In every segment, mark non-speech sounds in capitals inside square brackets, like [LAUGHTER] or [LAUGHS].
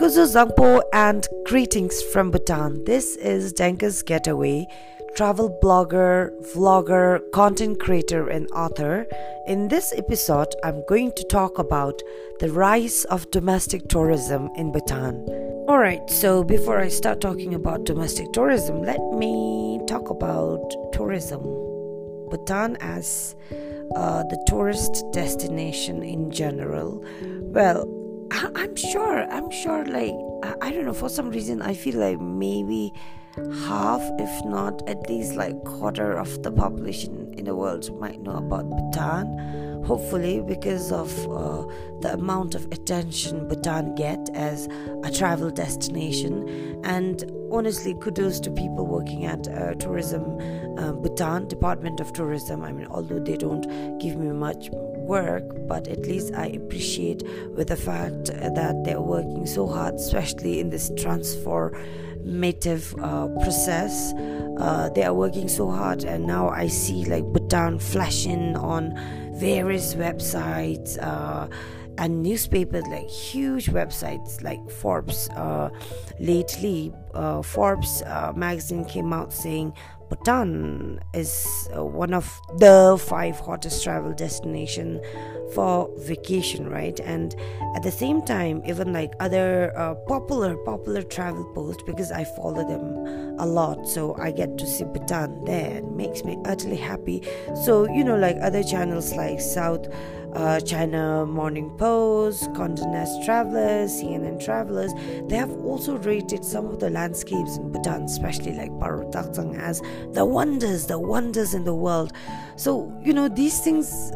Kuzu Zangpo and greetings from Bhutan. This is Denka's Getaway, travel blogger, vlogger, content creator, and author. In this episode, I'm going to talk about the rise of domestic tourism in Bhutan. Alright, so before I start talking about domestic tourism, let me talk about tourism. Bhutan as uh, the tourist destination in general. Well, I, am sure, I'm sure, like, I, I don't know, for some reason, I feel like maybe half, if not at least like quarter of the population in the world might know about Bhutan. Hopefully, because of uh, the amount of attention Bhutan get as a travel destination, and honestly, kudos to people working at uh, tourism uh, Bhutan Department of Tourism. I mean, although they don't give me much work, but at least I appreciate with the fact that they're working so hard, especially in this transformative uh, process. Uh, they are working so hard, and now I see like Bhutan flashing on various websites. Uh, and newspapers like huge websites like Forbes. Uh, lately, uh, Forbes uh, magazine came out saying Bhutan is uh, one of the five hottest travel destination for vacation, right? And at the same time, even like other uh, popular popular travel posts because I follow them a lot, so I get to see Bhutan there. It makes me utterly happy. So you know, like other channels like South uh, China Morning Post, Condé Nast Travelers, CNN Travelers, they have also rated some of the landscapes in Bhutan, especially like Paro Taktsang, as the wonders, the wonders in the world. So, you know, these things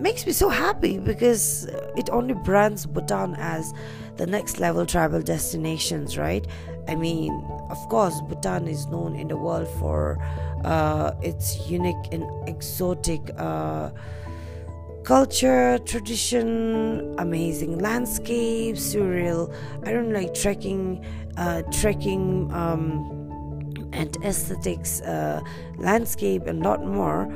makes me so happy because it only brands Bhutan as the next level travel destinations, right? I mean, of course, Bhutan is known in the world for uh, its unique and exotic. Uh, culture, tradition, amazing landscapes, surreal. I don't like trekking, uh, trekking, um, and aesthetics, uh, landscape, and lot more.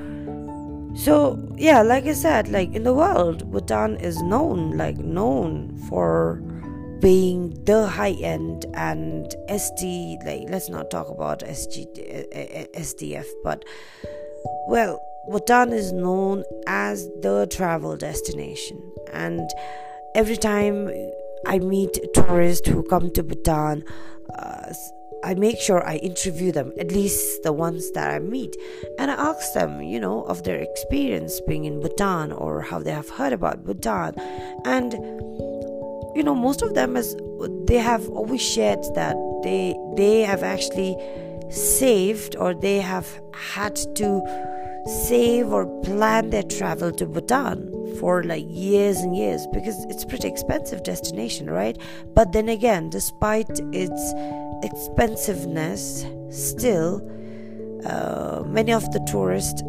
So yeah, like I said, like in the world, Bhutan is known, like known for being the high end and ST. Like let's not talk about SG, SDF, but well Bhutan is known as the travel destination, and every time I meet tourists who come to Bhutan, uh, I make sure I interview them, at least the ones that I meet, and I ask them, you know, of their experience being in Bhutan or how they have heard about Bhutan. And, you know, most of them is they have always shared that they they have actually saved or they have had to save or plan their travel to Bhutan for like years and years because it's pretty expensive destination, right? But then again, despite its expensiveness, still uh, many of the tourists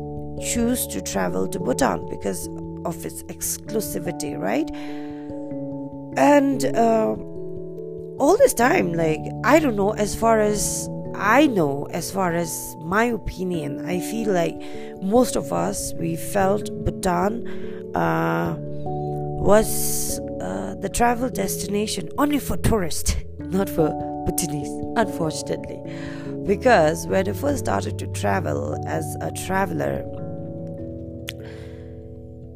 choose to travel to Bhutan because of its exclusivity, right? And uh, all this time, like I don't know, as far as I know, as far as my opinion, I feel like most of us we felt Bhutan uh, was uh, the travel destination only for tourists, [LAUGHS] not for Bhutanese, unfortunately. Because when I first started to travel as a traveler,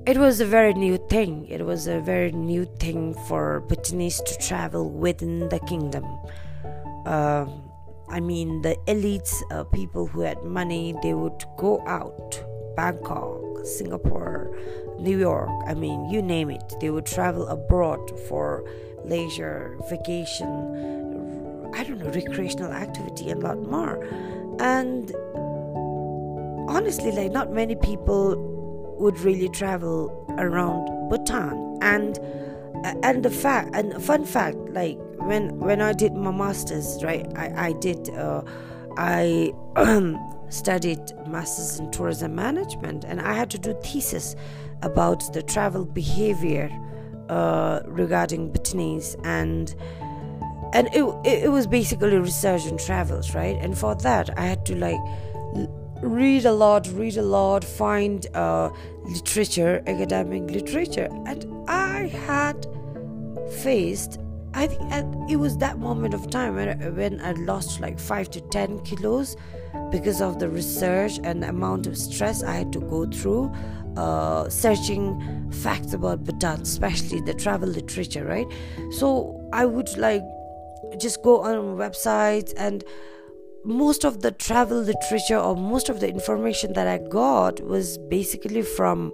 it was a very new thing. It was a very new thing for Bhutanese to travel within the kingdom. Um, I mean, the elites, uh, people who had money, they would go out, Bangkok, Singapore, New York, I mean, you name it. They would travel abroad for leisure, vacation, I don't know, recreational activity, and a lot more. And honestly, like, not many people would really travel around Bhutan. And and the fact and fun fact like when when i did my masters right i i did uh, i [CLEARS THROAT] studied masters in tourism management and i had to do thesis about the travel behavior uh, regarding Bhutanese and and it, it, was basically research on travels right? And for that i had to like read a lot read a lot find uh, literature academic literature and i had faced I think it was that moment of time when, when I lost like five to ten kilos because of the research and the amount of stress I had to go through uh, searching facts about Bhutan, especially the travel literature, right? So I would like just go on websites and most of the travel literature or most of the information that I got was basically from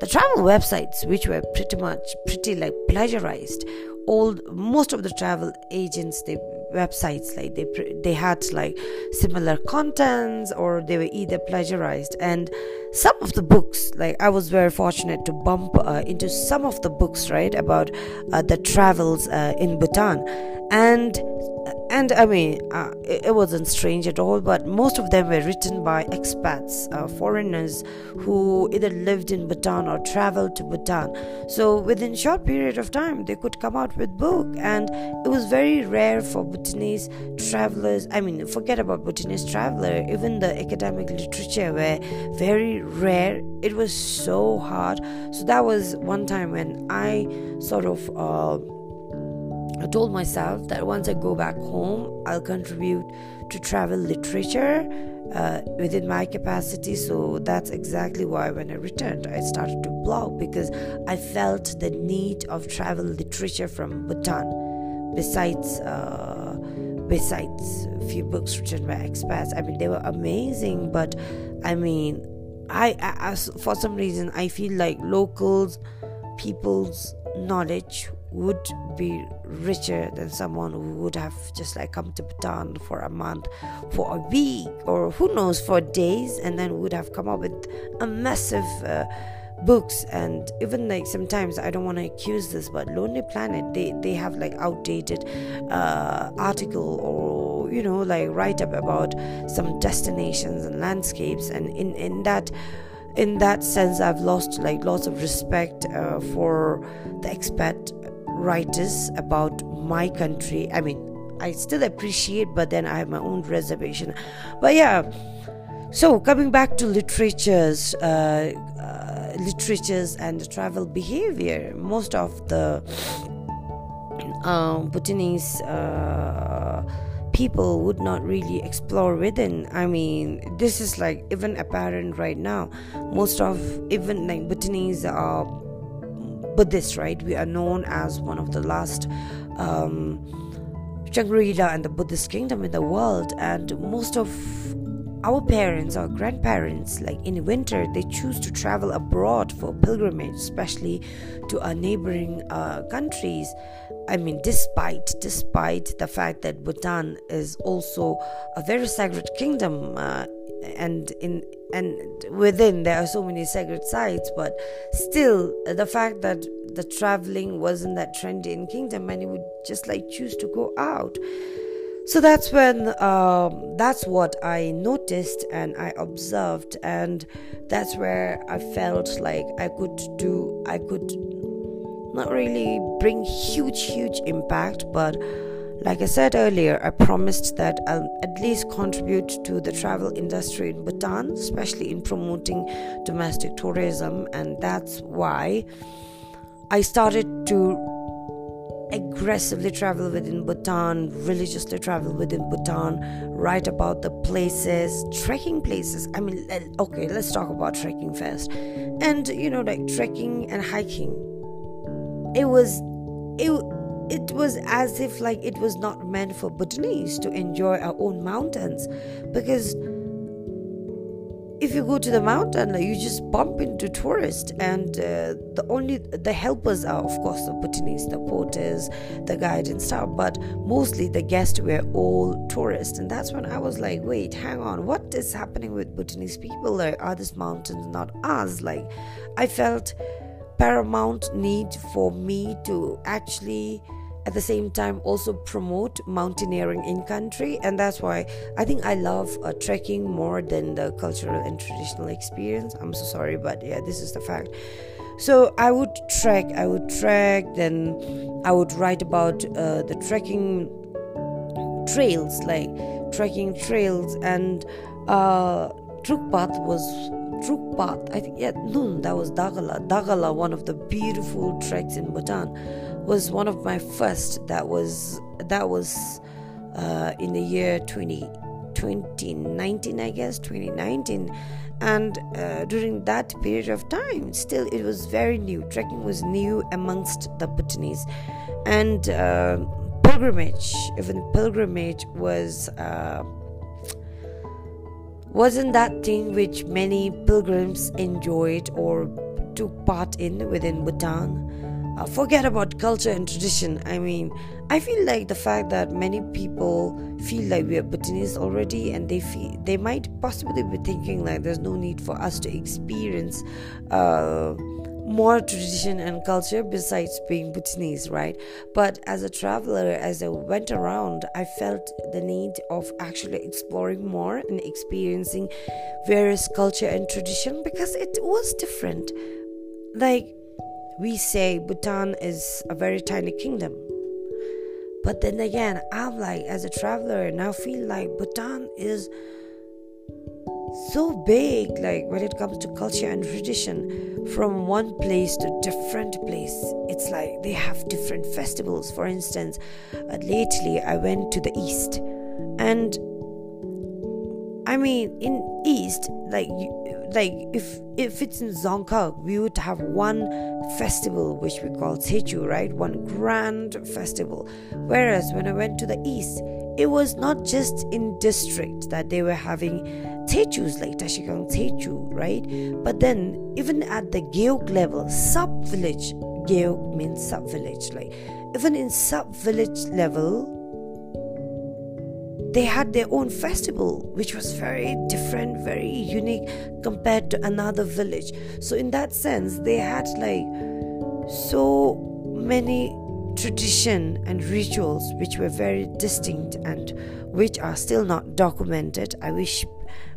the travel websites which were pretty much pretty like plagiarized all most of the travel agents they websites like they they had like similar contents or they were either plagiarized. And some of the books like i was very fortunate to bump uh, into some of the books right about uh, the travels uh, in bhutan. And and I mean, uh, it, it, wasn't strange at all, but most of them were written by expats, uh, foreigners who either lived in Bhutan or traveled to Bhutan. So within short period of time, they could come out with book, and it was very rare for Bhutanese travelers. I mean, forget about Bhutanese traveler, even the academic literature were very rare. It was so hard. So that was one time when I sort of. Uh, I told myself that once I go back home, I'll contribute to travel literature uh, within my capacity. So that's exactly why when I returned, I started to blog because I felt the need of travel literature from Bhutan. Besides, uh, besides a few books written by expats, I mean they were amazing, but I mean, I, I for some reason I feel like locals, people's knowledge would be richer than someone who would have just like come to Bhutan for a month, for a week, or who knows, for days, and then would have come up with a massive. Uh, books and even like sometimes i don't want to accuse this but lonely planet they they have like outdated uh, article or you know like write up about some destinations and landscapes and in in that in that sense i've lost like lots of respect uh, for the expat writers about my country. I mean, I still appreciate, but then I have my own reservation. But yeah, so coming back to literatures, uh, uh, literatures and travel behavior, most of the um, Bhutanese uh, people would not really explore within. I mean, this is like even apparent right now. Most of even like Bhutanese are Buddhists, right? We are known as one of the last um, Shangri-La and the Buddhist kingdom in the world, and most of our parents or grandparents, like in winter, they choose to travel abroad for pilgrimage, especially to our neighboring uh, countries. I mean, despite despite the fact that Bhutan is also a very sacred kingdom, uh, and in and within there are so many sacred sites but still the fact that the traveling wasn't that trendy in kingdom and you would just like choose to go out. So that's when um, that's what i noticed and i observed and that's where i felt like i could do i could not really bring huge huge impact but like I said earlier, I promised that I'll at least contribute to the travel industry in Bhutan, especially in promoting domestic tourism, and that's why I started to aggressively travel within Bhutan, religiously travel within Bhutan, write about the places, trekking places. I mean, okay, let's talk about trekking first. And you know, like trekking and hiking. It was it it was as if like it was not meant for Bhutanese to enjoy our own mountains. Because if you go to the mountain you just bump into tourists and uh, the only the helpers are of course the Bhutanese the porters the guide and stuff but mostly the guests were all tourists. And that's when I was like wait hang on what is happening with Bhutanese people? Like are these mountains not us like I felt paramount need for me to actually at the same time also promote mountaineering in country. And that's why i think i love uh, trekking more than the cultural and traditional experience. I'm so sorry but yeah this is the fact. So i would trek i would trek then i would write about uh, the trekking trails like trekking trails. And uh, Druk Path was Druk Path. I think yeah, no, that was Dagala. Dagala, one of the beautiful treks in Bhutan, was one of my first. That was that was uh, in the year 20, 2019, I guess, 2019. And uh, during that period of time, still it was very new. Trekking was new amongst the Bhutanese, and uh, pilgrimage, even pilgrimage, was uh, wasn't that thing which many pilgrims enjoyed or took part in within Bhutan. Uh, forget about culture and tradition. I mean, I feel like the fact that many people feel like we are Bhutanese already, and they feel they might possibly be thinking like there's no need for us to experience. Uh, more tradition and culture besides being Bhutanese, right? But as a traveler, as I went around, I felt the need of actually exploring more and experiencing various culture and tradition because it was different. Like we say, Bhutan is a very tiny kingdom. But then again, I'm like, as a traveler, now feel like Bhutan is so big like when it comes to culture and tradition from one place to different place it's like they have different festivals for instance uh, lately i went to the east and i mean in east like like if if it's in Dzongkhag, we would have one festival which we call Tshechu, right? One grand festival. Whereas when I went to the east, it was not just in district that they were having Tshechus like Trashigang Tshechu, right? But then even at the Gewog level, sub village, Gewog means sub village, like even in sub village level, they had their own festival, which was very different, very unique compared to another village. So in that sense, they had like so many tradition and rituals which were very distinct and which are still not documented. I wish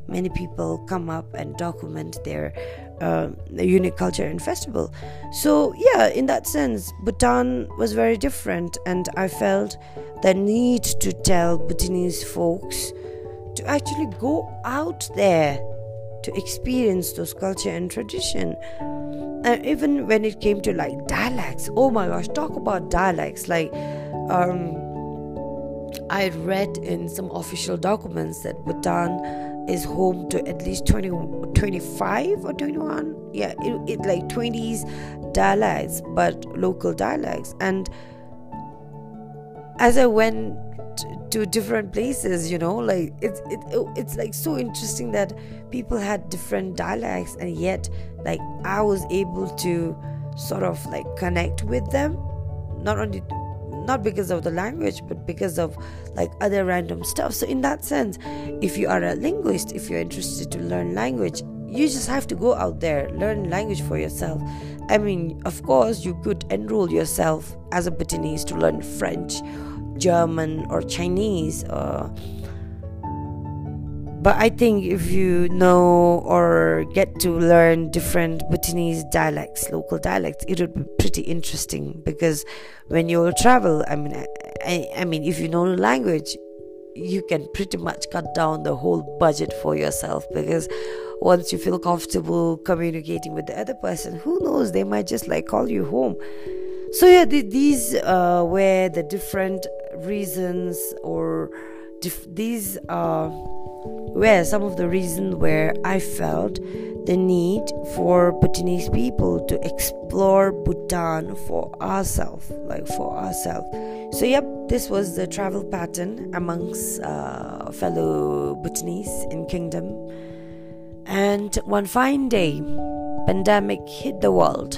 many people come up and document their uh, unique culture and festival. So, yeah, in that sense, Bhutan was very different, and I felt the need to tell Bhutanese folks to actually go out there to experience those culture and tradition. And even when it came to like dialects, oh my gosh, talk about dialects. Like, um, I read in some official documents that Bhutan is home to at least 20, 25 or 21 yeah it, it like 20s dialects but local dialects. And as i went to different places you know like it's it, it's like so interesting that people had different dialects and yet like i was able to sort of like connect with them. Not only not because of the language but because of like other random stuff. So in that sense if you are a linguist if you're interested to learn language you just have to go out there learn language for yourself. I mean of course you could enroll yourself as a Bhutanese to learn french german or chinese but I think if you know or get to learn different Bhutanese dialects, local dialects, it would be pretty interesting because when you travel, I mean, I, I mean, if you know the language, you can pretty much cut down the whole budget for yourself because once you feel comfortable communicating with the other person, who knows, they might just like call you home. So yeah, the, these uh, were the different reasons or these are were some of the reasons where I felt the need for Bhutanese people to explore Bhutan for ourselves, like for ourselves. So, yep, this was the travel pattern amongst uh, fellow Bhutanese in Kingdom. And one fine day, pandemic hit the world,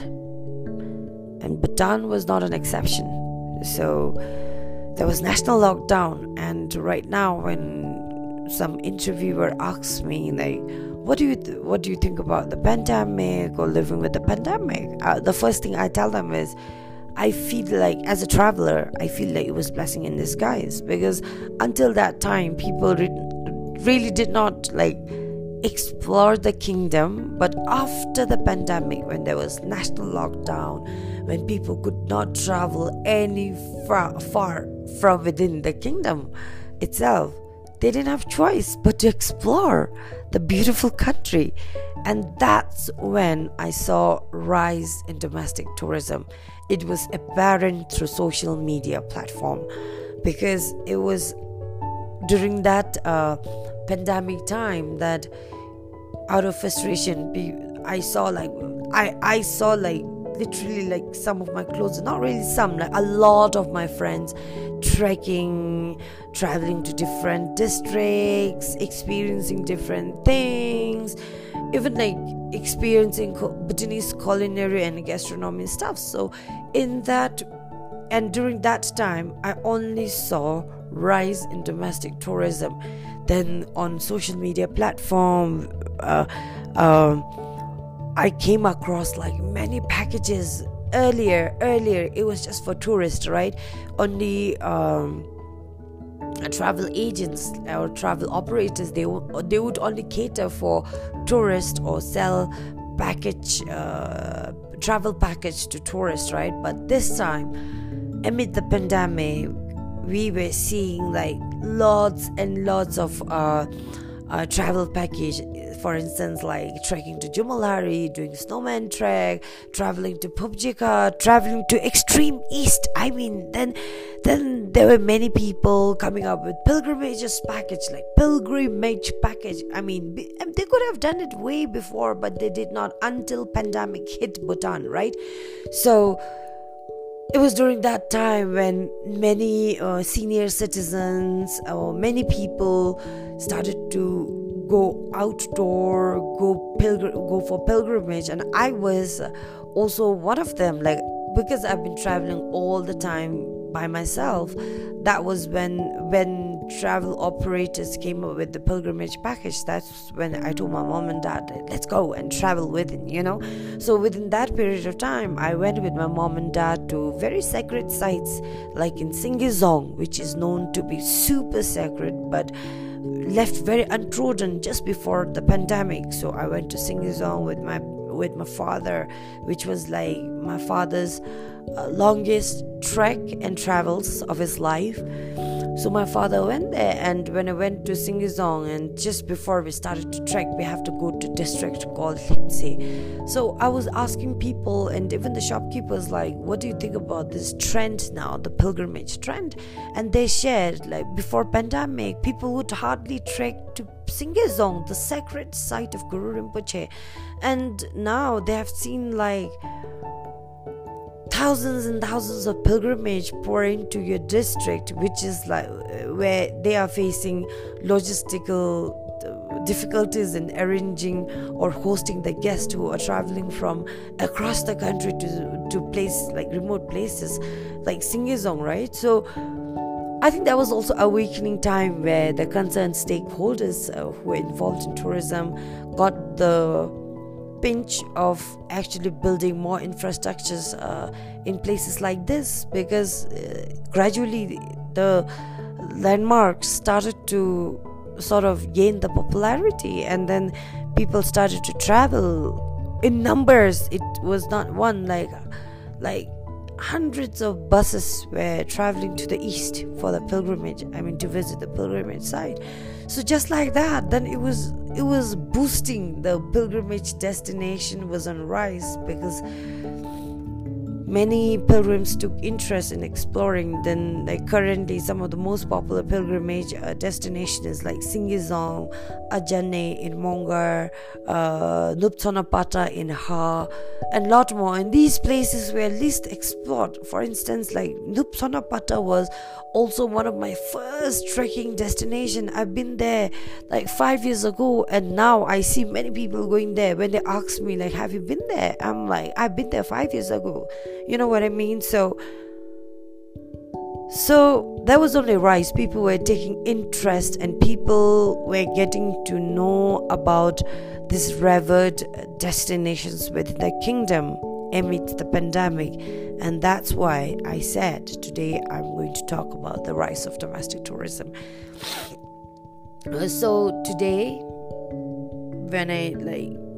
and Bhutan was not an exception. So there was national lockdown, and right now, when some interviewer asks me like what do you th- what do you think about the pandemic or living with the pandemic? Uh, the first thing i tell them is i feel like as a traveler i feel like it was blessing in disguise because until that time people re- really did not like explore the kingdom. But after the pandemic when there was national lockdown when people could not travel any far, far from within the kingdom itself they didn't have choice but to explore the beautiful country. And that's when I saw rise in domestic tourism. It was apparent through social media platform because it was during that uh, pandemic time that out of frustration i saw like i i saw like literally like some of my clothes not really some like a lot of my friends trekking traveling to different districts experiencing different things even like experiencing Bhutanese culinary and gastronomy stuff. So in that and during that time i only saw rise in domestic tourism. Then on social media platform uh, um, i came across like many packages earlier earlier. It was just for tourists right? Only um, travel agents or travel operators they, they would only cater for tourists or sell package uh, travel package to tourists right? But this time amid the pandemic we were seeing like lots and lots of uh, uh, travel package for instance like trekking to Jomolhari, doing snowman trek traveling to Phobjikha traveling to extreme east. I mean then then there were many people coming up with pilgrimages package like pilgrimage package. I mean they could have done it way before but they did not until pandemic hit bhutan right? So it was during that time when many uh, senior citizens or many people started to go outdoor, go pilgr- go for pilgrimage, and I was also one of them. Like because I've been traveling all the time by myself, that was when when travel operators came up with the pilgrimage package, that's when I told my mom and dad, let's go and travel with it, you know. So within that period of time, I went with my mom and dad to very sacred sites like in Singye Dzong, which is known to be super sacred, but left very untrodden just before the pandemic. So I went to Singye Dzong with my with my father, which was like my father's uh, longest trek and travels of his life. So my father went there, and when I went to Singye Dzong, and just before we started to trek, we have to go to district called Lipse. So I was asking people, and even the shopkeepers, like, what do you think about this trend now, the pilgrimage trend? And they shared, like, before pandemic, people would hardly trek to Singye Dzong, the sacred site of Guru Rinpoche, and now they have seen like thousands and thousands of pilgrimage pour into your district which is like where they are facing logistical difficulties in arranging or hosting the guests who are traveling from across the country to to place like remote places like Singye Dzong, right? So I think that was also awakening time where the concerned stakeholders uh, who were involved in tourism got the pinch of actually building more infrastructures uh, in places like this because uh, gradually the landmarks started to sort of gain the popularity and then people started to travel in numbers. It was not one like like hundreds of buses were traveling to the east for the pilgrimage i mean to visit the pilgrimage site. So just like that then it was it was boosting. The pilgrimage destination was on rise because many pilgrims took interest in exploring then like currently some of the most popular pilgrimage uh, destinations like Singye Dzong, Ajane in Mongar, uh, Nub Tshonapata in Haa and lot more. And these places were least explored. For instance like Nub Tshonapata was also one of my first trekking destination. I've been there like 5 years ago and now I see many people going there. When they ask me like have you been there? I'm like I've been there 5 years ago you know what I mean? So, so that was only rise. People were taking interest, and people were getting to know about these revered destinations within the kingdom amid the pandemic. And that's why I said today I'm going to talk about the rise of domestic tourism. So today, when I like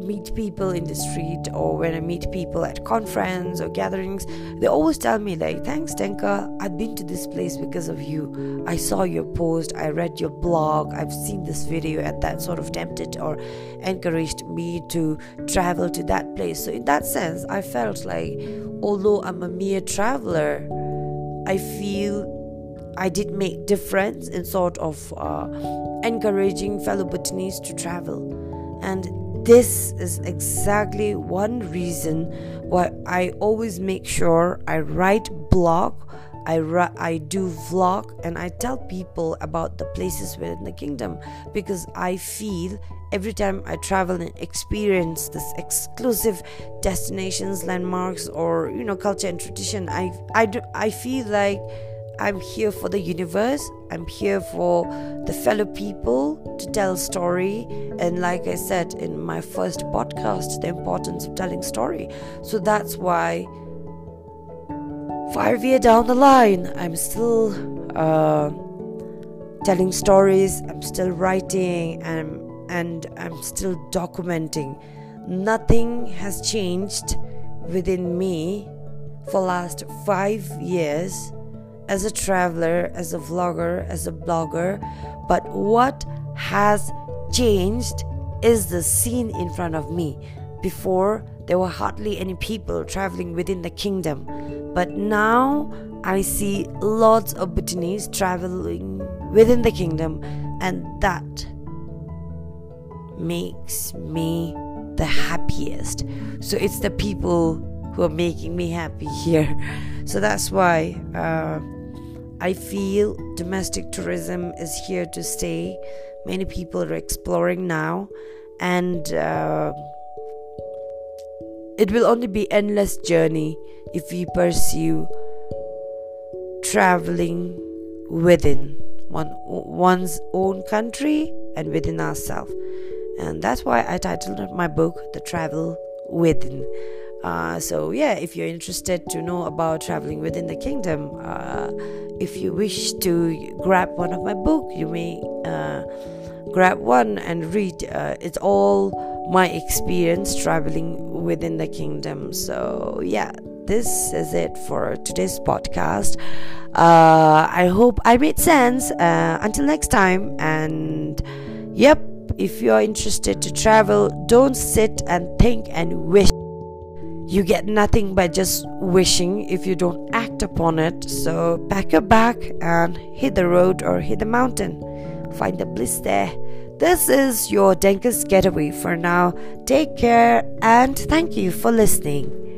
meet people in the street or when I meet people at conference or gatherings, they always tell me like, "Thanks, Denka. I've been to this place because of you. I saw your post. I read your blog. I've seen this video, and that sort of tempted or encouraged me to travel to that place." So in that sense, I felt like, although I'm a mere traveler, I feel I did make difference in sort of uh, encouraging fellow Bhutanese to travel. And this is exactly one reason why I always make sure I write blog, I, I do vlog, and I tell people about the places within the kingdom because I feel every time I travel and experience this exclusive destinations, landmarks, or you know culture and tradition, I I do I feel like I'm here for the universe. I'm here for the fellow people to tell story. And like I said in my first podcast, the importance of telling story. So that's why five years down the line, I'm still uh, telling stories. I'm still writing, and and I'm still documenting. Nothing has changed within me for last five years as a traveler, as a vlogger, as a blogger, but what has changed is the scene in front of me. Before, there were hardly any people traveling within the kingdom, but now I see lots of Bhutanese traveling within the kingdom, and that makes me the happiest. So it's the people who are making me happy here. So that's why. Uh, I feel domestic tourism is here to stay. Many people are exploring now, and uh, it will only be endless journey if we pursue traveling within one one's own country and within ourselves. And that's why I titled my book "The Travel Within." Uh, so yeah, if you're interested to know about traveling within the kingdom, uh, if you wish to grab one of my book, you may uh, grab one and read. Uh, it's all my experience traveling within the kingdom. So yeah, this is it for today's podcast. Uh, I hope I made sense. Uh, until next time, and yep. If you're interested to travel, don't sit and think and wish you get nothing by just wishing if you don't act upon it. So pack your bag and hit the road or hit the mountain. Find the bliss there. This is your Denka's getaway for now. Take care and thank you for listening.